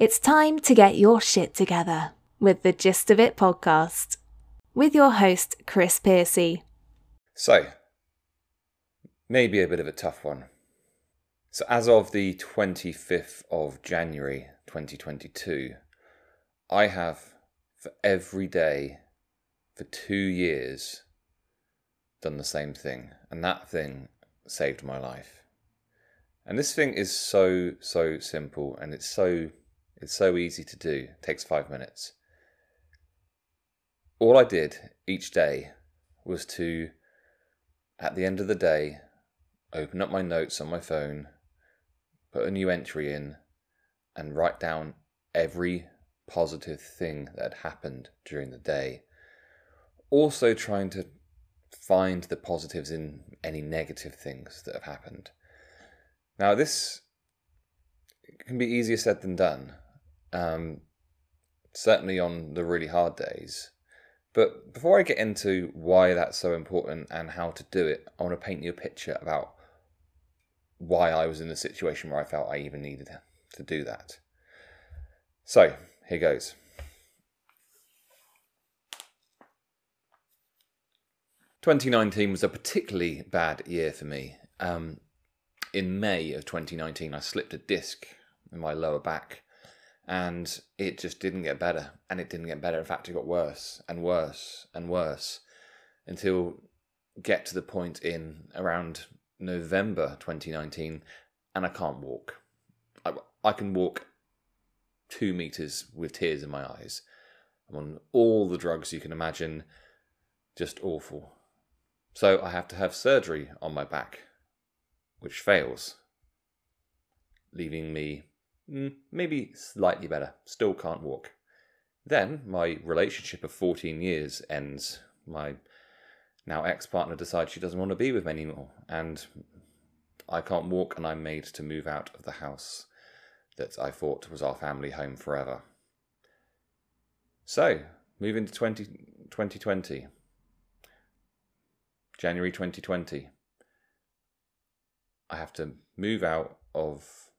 It's time to get your shit together with the Gyst of It podcast with your host, Chris Piercy. So, maybe a bit of a tough one. So, as of the 25th of January 2022, I have for every day for two years done the same thing, and that thing saved my life. And this thing is so, so simple and it's so it's so easy to do. It takes five minutes. All I did each day was to, at the end of the day, open up my notes on my phone, put a new entry in, and write down every positive thing that had happened during the day. Also, trying to find the positives in any negative things that have happened. Now, this can be easier said than done um, certainly on the really hard days. But before I get into why that's so important and how to do it, I want to paint you a picture about why I was in the situation where I felt I even needed to do that. So, here goes. Twenty nineteen was a particularly bad year for me. Um, in May of 2019, I slipped a disc in my lower back and it just didn't get better and it didn't get better. In fact it got worse and worse and worse until get to the point in around november 2019 and i can't walk. I, I can walk two meters with tears in my eyes. I'm on all the drugs you can imagine. Just awful. So i have to have surgery on my back which fails leaving me Mm, maybe slightly better. Still can't walk. Then my relationship of 14 years ends. My now ex partner decides she doesn't want to be with me anymore, and I can't walk, and I'm made to move out of the house that I thought was our family home forever. So, move into 20, 2020. January 2020. I have to move out of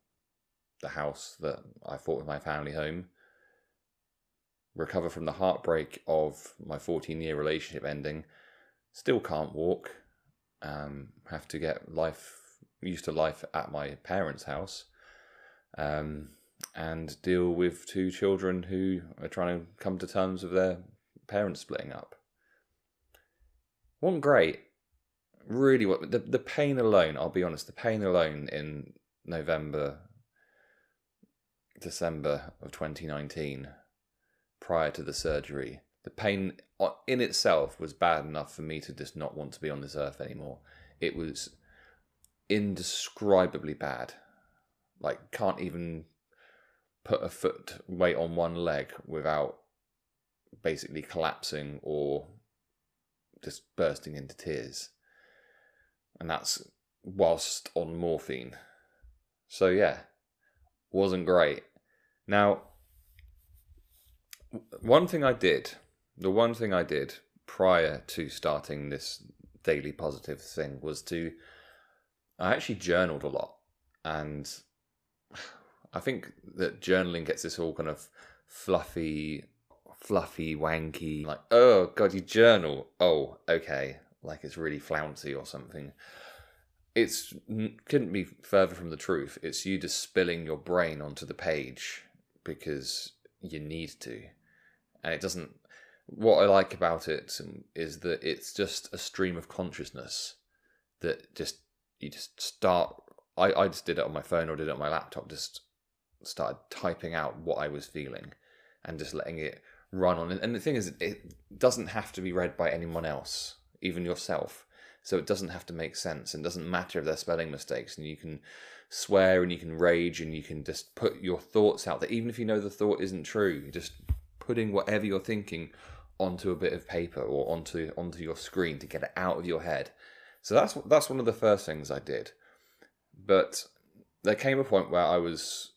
the house that I thought was my family home, recover from the heartbreak of my 14 year relationship ending, still can't walk, um, have to get life used to life at my parents' house, um, and deal with two children who are trying to come to terms with their parents splitting up. One great, really what the the pain alone. I'll be honest, the pain alone in November December of 2019, prior to the surgery, the pain uh, in itself was bad enough for me to just not want to be on this earth anymore. It was indescribably bad. Like, can't even put a foot weight on one leg without basically collapsing or just bursting into tears. And that's whilst on morphine. So, yeah, wasn't great. Now, one thing I did, the one thing I did prior to starting this daily positive thing was to, I actually journaled a lot. And I think that journaling gets this all kind of fluffy, fluffy, wanky, like, oh, God, you journal. Oh, okay. Like it's really flouncy or something it's couldn't be further from the truth. It's you just spilling your brain onto the page because you need to. And it doesn't. What I like about it is that it's just a stream of consciousness that just you just start. I, I just did it on my phone or did it on my laptop. Just started typing out what I was feeling and just letting it run on. And the thing is, it doesn't have to be read by anyone else, even yourself. So it doesn't have to make sense and it doesn't matter if they're spelling mistakes. And you can swear and you can rage and you can just put your thoughts out there, even if you know the thought isn't true. You're just putting whatever you're thinking onto a bit of paper or onto onto your screen to get it out of your head. So that's that's one of the first things I did. But there came a point where I was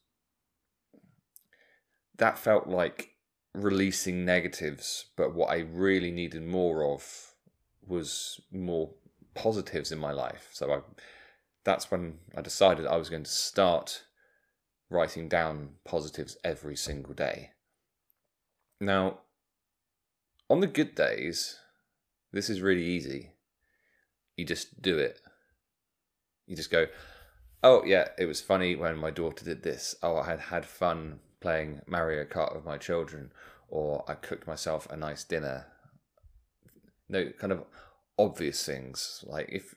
that felt like releasing negatives, but what I really needed more of was more positives in my life. So I, that's when I decided I was going to start writing down positives every single day. Now, on the good days, this is really easy. You just do it. You just go, oh, yeah, it was funny when my daughter did this. Oh, I had had fun playing Mario Kart with my children. Or I cooked myself a nice dinner. No, kind of obvious things. Like if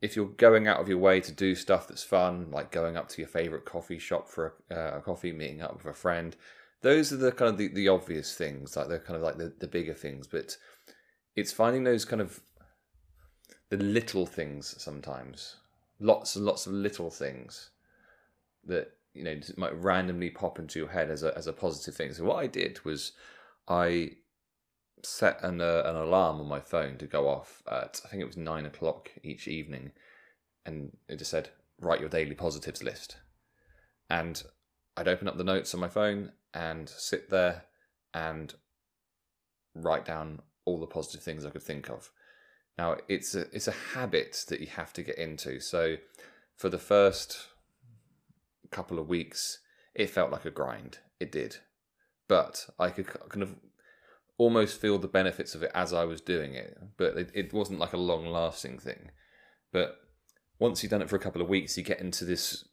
if you're going out of your way to do stuff that's fun, like going up to your favorite coffee shop for a, uh, a coffee, meeting up with a friend, those are the kind of the, the obvious things, like they're kind of like the, the bigger things. But it's finding those kind of the little things sometimes, lots and lots of little things that you know might randomly pop into your head as a as a positive thing. So what I did was I set an uh, an alarm on my phone to go off at I think it was nine o'clock each evening, and it just said write your daily positives list, and I'd open up the notes on my phone and sit there and write down all the positive things I could think of. Now it's a it's a habit that you have to get into. So for the first couple of weeks, it felt like a grind. It did, but I could kind of almost feel the benefits of it as I was doing it, but it, it wasn't like a long lasting thing. But once you've done it for a couple of weeks, you get into this.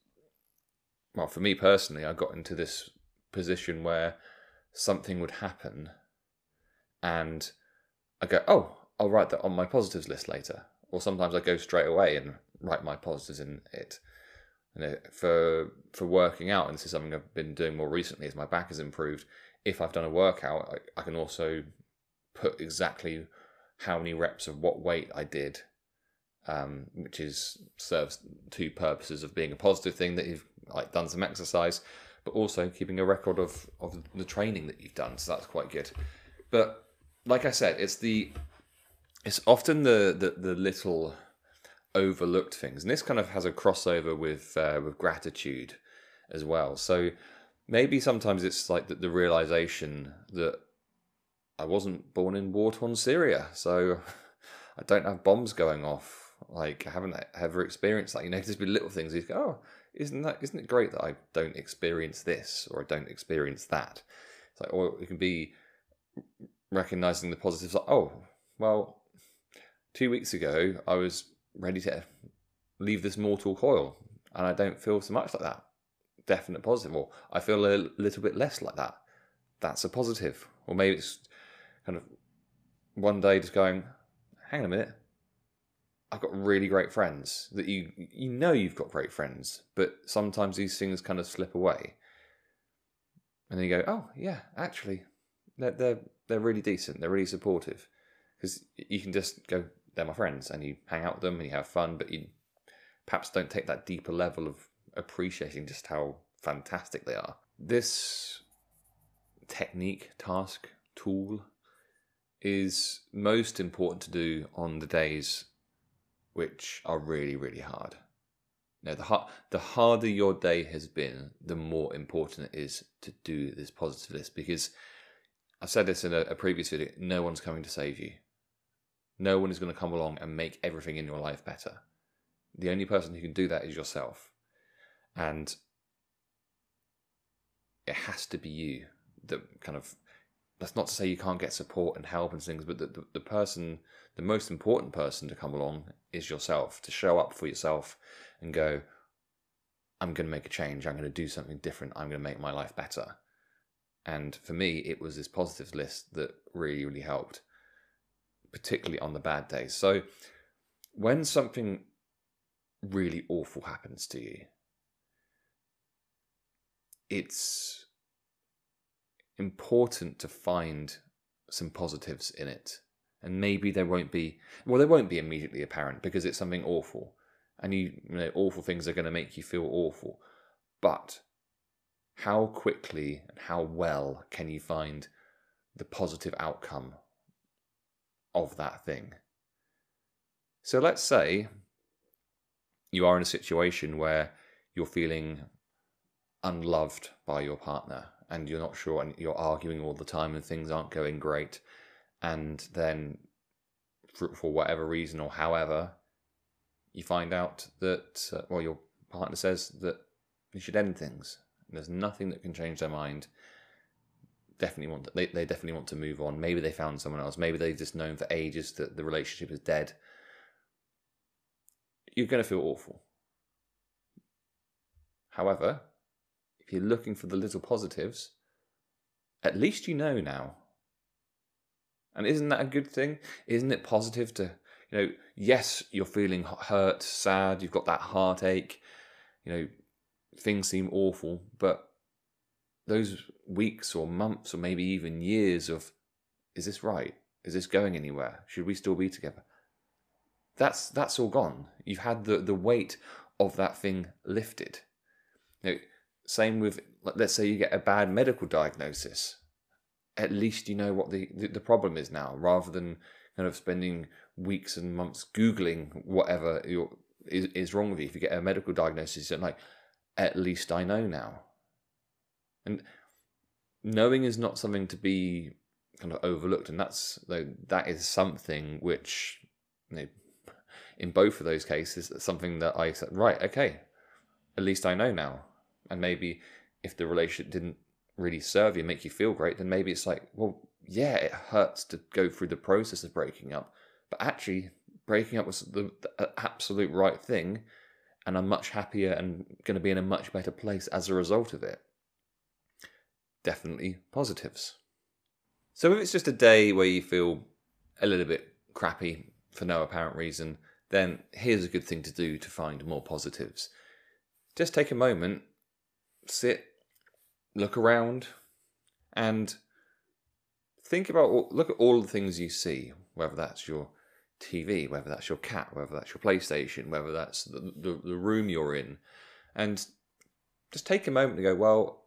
Well, for me personally, I got into this position where something would happen, and I go, "Oh, I'll write that on my positives list later." Or sometimes I go straight away and write my positives in it. And for for working out, and this is something I've been doing more recently, as my back has improved if I've done a workout, I, I can also put exactly how many reps of what weight I did, um, which is serves two purposes of being a positive thing that you've like done some exercise, but also keeping a record of of the training that you've done. So that's quite good. But like I said, it's the it's often the the, the little overlooked things, and this kind of has a crossover with uh, with gratitude as well. So maybe sometimes it's like the, the realization that I wasn't born in war torn Syria, so I don't have bombs going off. Like I haven't ever experienced that. You know, there's been little things. You go, oh, isn't that isn't it great that I don't experience this or I don't experience that? It's like, or it can be recognizing the positives. Like, oh, well, two weeks ago I was ready to leave this mortal coil, and I don't feel so much like that definite positive, or I feel a little bit less like that. That's a positive. Or maybe it's kind of one day just going, hang on a minute, I've got really great friends that you you know you've got great friends, but sometimes these things kind of slip away, and then you go, oh yeah, actually, they're they're they're really decent, they're really supportive, because you can just go, they're my friends, and you hang out with them and you have fun, but you perhaps don't take that deeper level of appreciating just how fantastic they are. This technique, task, tool is most important to do on the days which are really, really hard. Now, the, har- the harder your day has been, the more important it is to do this positive list because I've said this in a, a previous video no one's coming to save you. No one is going to come along and make everything in your life better. The only person who can do that is yourself and it has to be you that kind of that's not to say you can't get support and help and things but the, the, the, person the most important person to come along is yourself to show up for yourself and go i'm going to make a change. I'm going to do something different. I'm going to make my life better. And for me it was this positives list that really really helped particularly on the bad days. So when something really awful happens to you it's important to find some positives in it. And maybe there won't be, well, there won't be immediately apparent because it's something awful. And you, you know, awful things are going to make you feel awful. But how quickly and how well can you find the positive outcome of that thing? So let's say you are in a situation where you're feeling unloved by your partner and you're not sure and you're arguing all the time and things aren't going great and then for, for whatever reason or however you find out that uh, well your partner says that You should end things. There's nothing that can change their mind. Definitely want to, they they definitely want to move on. Maybe they found someone else. Maybe they've just known for ages that the relationship is dead. You're going to feel awful. However, if you're looking for the little positives, at least you know now. And isn't that a good thing? Isn't it positive to, you know, yes, you're feeling hurt, sad, you've got that heartache, you know, things seem awful, but those weeks or months or maybe even years of, is this right? Is this going anywhere? Should we still be together? That's that's all gone. You've had the, the weight of that thing lifted. You know, same with let's say you get a bad medical diagnosis. At least you know what the, the, problem is now, rather than kind of spending weeks and months googling whatever is, is wrong with you. If you get a medical diagnosis, and like, at least I know now. And knowing is not something to be kind of overlooked, and that's that is something which, you know, in both of those cases, something that I said, right, okay, at least I know now, and maybe if the relationship didn't really serve you, make you feel great, then maybe it's like, well, yeah, it hurts to go through the process of breaking up, but actually, breaking up was the, the absolute right thing, and I'm much happier and going to be in a much better place as a result of it. Definitely positives. So, if it's just a day where you feel a little bit crappy for no apparent reason, then here's a good thing to do to find more positives. Just take a moment, sit, look around, and think about look at all the things you see, whether that's your TV, whether that's your cat, whether that's your PlayStation, whether that's the, the, the room you're in, and just take a moment to go, well,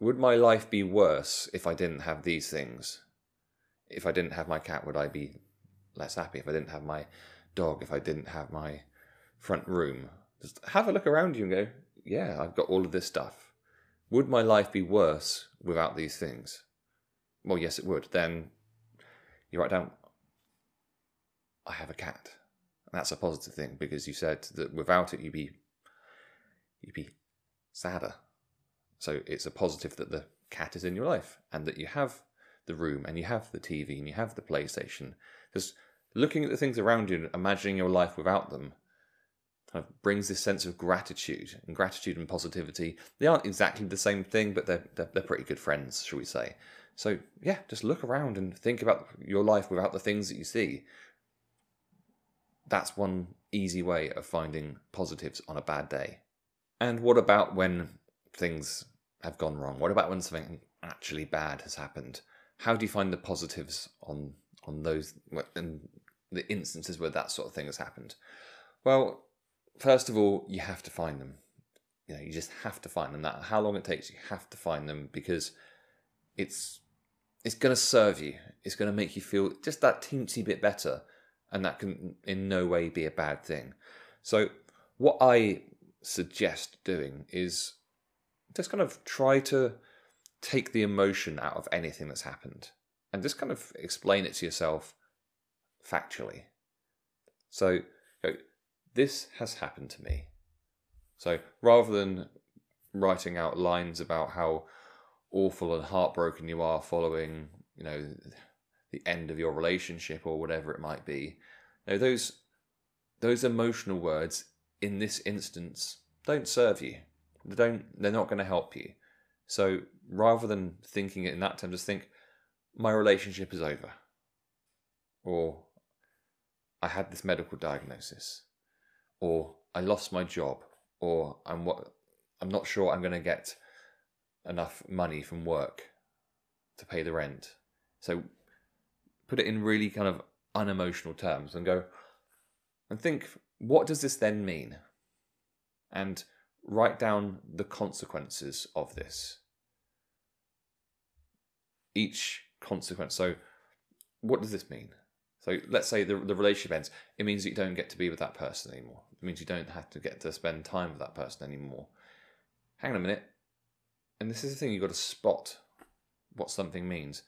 would my life be worse if I didn't have these things? If I didn't have my cat, would I be less happy? If I didn't have my dog, if I didn't have my front room? Just have a look around you and go, yeah, I've got all of this stuff. Would my life be worse without these things? Well, yes, it would. Then you write down, I have a cat. That's a positive thing because you said that without it, you'd be, you'd be sadder. So it's a positive that the cat is in your life and that you have the room and you have the TV and you have the PlayStation. Just looking at the things around you and imagining your life without them kind of brings this sense of gratitude and gratitude and positivity. They aren't exactly the same thing, but they're, they're, they're pretty good friends, shall we say. So, yeah, just look around and think about your life without the things that you see. That's one easy way of finding positives on a bad day. And what about when things have gone wrong? What about when something actually bad has happened? How do you find the positives on on those in the instances where that sort of thing has happened? Well, first of all, you have to find them. You know, you just have to find them. That how long it takes, you have to find them because it's it's going to serve you. It's going to make you feel just that teensy bit better, and that can in no way be a bad thing. So, what I suggest doing is just kind of try to take the emotion out of anything that's happened and just kind of explain it to yourself factually. So, this has happened to me. So rather than writing out lines about how awful and heartbroken you are following, you know, the end of your relationship or whatever it might be, know, those those emotional words in this instance don't serve you. They don't. They're not going to help you. So rather than thinking it in that term, just think, my relationship is over, or I had this medical diagnosis, or I lost my job, or I'm what I'm not sure I'm going to get enough money from work to pay the rent. So put it in really kind of unemotional terms and go and think what does this then mean? And write down the consequences of this. Each consequence. So what does this mean? So let's say the, the relationship ends. It means you don't get to be with that person anymore. It means you don't have to get to spend time with that person anymore. Hang on a minute. And this is the thing you've got to spot what something means.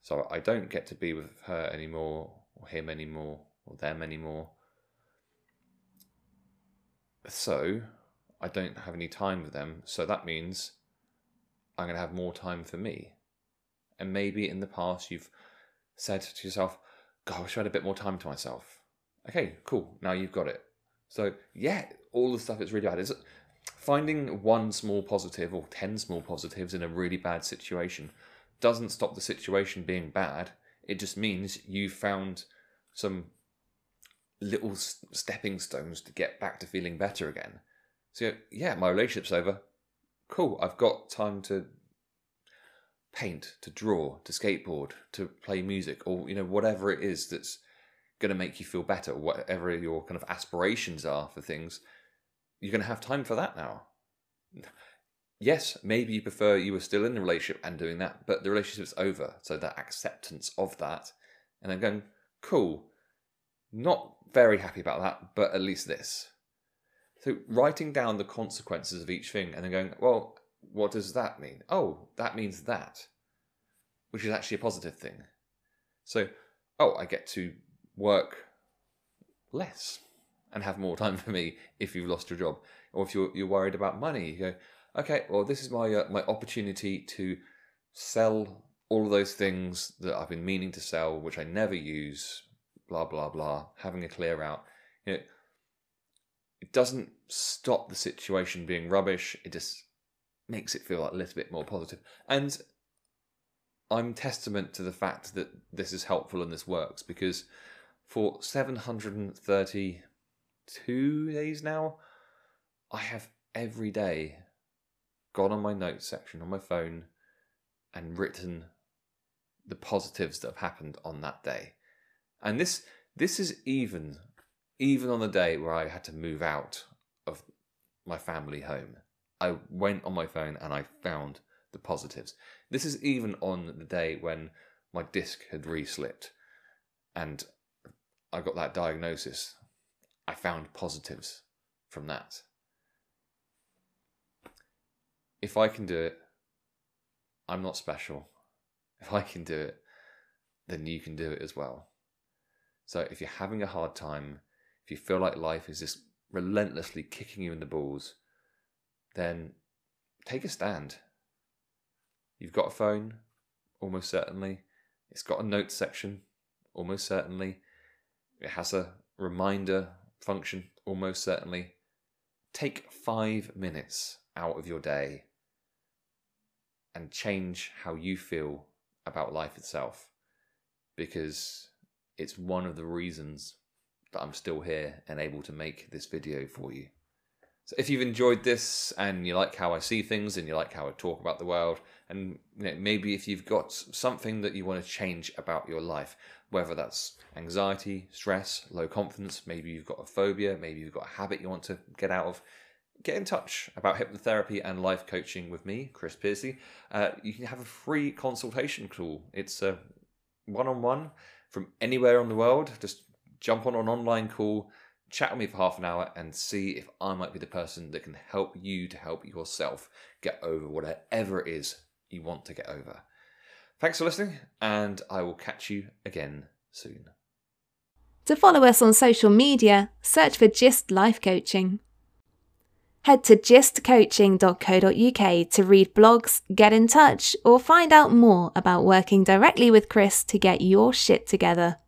So I don't get to be with her anymore, or him anymore, or them anymore. So I don't have any time with them. So that means I'm going to have more time for me. And maybe in the past you've said to yourself, God, I wish I had a bit more time to myself. Okay, cool. Now you've got it. So yeah, all the stuff that's really bad is finding one small positive or 10 small positives in a really bad situation doesn't stop the situation being bad. It just means you found some little stepping stones to get back to feeling better again. So, yeah, my relationship's over. Cool, I've got time to paint, to draw, to skateboard, to play music, or, you know, whatever it is that's going to make you feel better, whatever your kind of aspirations are for things you're going to have time for that now. Yes, maybe you prefer you were still in the relationship and doing that, but the relationship's over. So that acceptance of that, and I'm going, cool. Not very happy about that, but at least this. So writing down the consequences of each thing and then going, well, what does that mean? Oh, that means that, which is actually a positive thing. So, oh, I get to work less and have more time for me if you've lost your job or if you're, you're worried about money you go okay well this is my uh, my opportunity to sell all of those things that i've been meaning to sell which i never use blah blah blah having a clear out you know, it doesn't stop the situation being rubbish it just makes it feel like a little bit more positive and i'm testament to the fact that this is helpful and this works because for 732 days now, I have every day gone on my notes section on my phone and written the positives that have happened on that day. And this this is even even on the day where I had to move out of my family home. I went on my phone and I found the positives. This is even on the day when my disc had re-slipped and I got that diagnosis I found positives from that. If I can do it, I'm not special. If I can do it, then you can do it as well. So if you're having a hard time, if you feel like life is just relentlessly kicking you in the balls, then take a stand. You've got a phone, almost certainly. It's got a notes section, almost certainly. It has a reminder function, almost certainly. Take five minutes out of your day and change how you feel about life itself because it's one of the reasons that I'm still here and able to make this video for you. So if you've enjoyed this and you like how I see things and you like how I talk about the world, and you know, maybe if you've got something that you want to change about your life, whether that's anxiety, stress, low confidence, maybe you've got a phobia, maybe you've got a habit you want to get out of, get in touch about hypnotherapy and life coaching with me, Chris Piercy. Uh, you can have a free consultation call. It's a one on one from anywhere on the world. Just jump on an online call, chat with me for half an hour, and see if I might be the person that can help you to help yourself get over whatever it is you want to get over. Thanks for listening, and I will catch you again soon. To follow us on social media, search for Gyst Life Coaching. Head to gystcoaching.co.uk to read blogs, get in touch, or find out more about working directly with Chris to get your shit together.